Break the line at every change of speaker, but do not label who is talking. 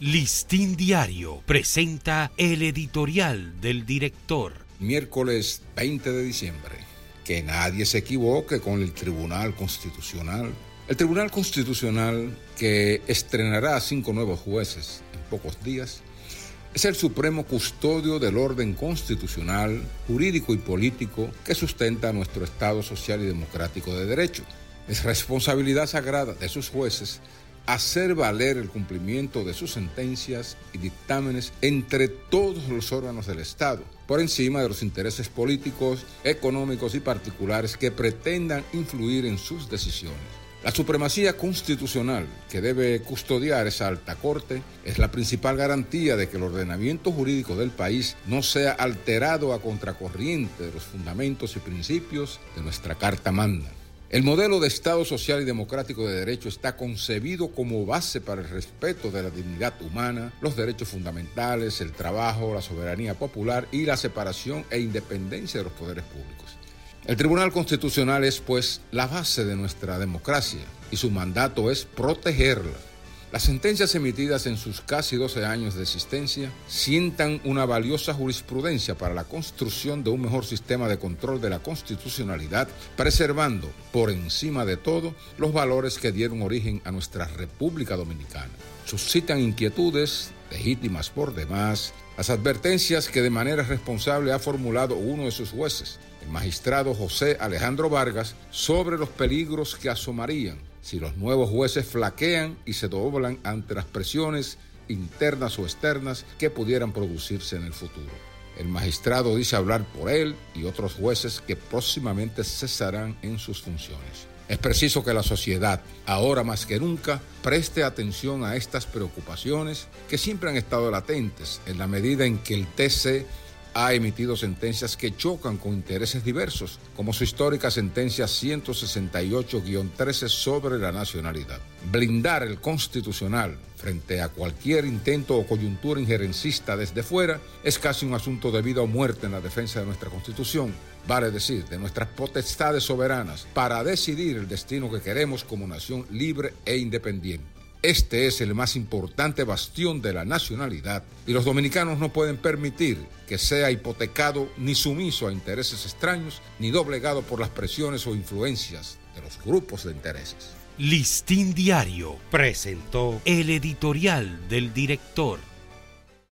Listín Diario presenta el editorial del director.
Miércoles 20 de diciembre. Que nadie se equivoque con el Tribunal Constitucional. El Tribunal Constitucional, que estrenará a cinco nuevos jueces en pocos días, es el supremo custodio del orden constitucional, jurídico y político que sustenta nuestro Estado social y democrático de derecho. Es responsabilidad sagrada de sus jueces hacer valer el cumplimiento de sus sentencias y dictámenes entre todos los órganos del Estado, por encima de los intereses políticos, económicos y particulares que pretendan influir en sus decisiones. La supremacía constitucional que debe custodiar esa alta corte es la principal garantía de que el ordenamiento jurídico del país no sea alterado a contracorriente de los fundamentos y principios de nuestra Carta Magna. El modelo de Estado social y democrático de derecho está concebido como base para el respeto de la dignidad humana, los derechos fundamentales, el trabajo, la soberanía popular y la separación e independencia de los poderes públicos. El Tribunal Constitucional es, pues, la base de nuestra democracia y su mandato es protegerla las sentencias emitidas en sus casi 12 años de existencia sientan una valiosa jurisprudencia para la construcción de un mejor sistema de control de la constitucionalidad, preservando, por encima de todo, los valores que dieron origen a nuestra República Dominicana. Suscitan inquietudes, legítimas por demás, las advertencias que de manera responsable ha formulado uno de sus jueces, el magistrado José Alejandro Vargas, sobre los peligros que asomarían si los nuevos jueces flaquean y se doblan ante las presiones internas o externas que pudieran producirse en el futuro. El magistrado dice hablar por él y otros jueces que próximamente cesarán en sus funciones. Es preciso que la sociedad, ahora más que nunca, preste atención a estas preocupaciones que siempre han estado latentes en la medida en que el TC ha emitido sentencias que chocan con intereses diversos, como su histórica sentencia 168-13 sobre la nacionalidad. Blindar el constitucional frente a cualquier intento o coyuntura injerencista desde fuera es casi un asunto de vida o muerte en la defensa de nuestra constitución, vale decir, de nuestras potestades soberanas, para decidir el destino que queremos como nación libre e independiente. Este es el más importante bastión de la nacionalidad y los dominicanos no pueden permitir que sea hipotecado ni sumiso a intereses extraños ni doblegado por las presiones o influencias de los grupos de intereses.
Listín Diario presentó el editorial del director.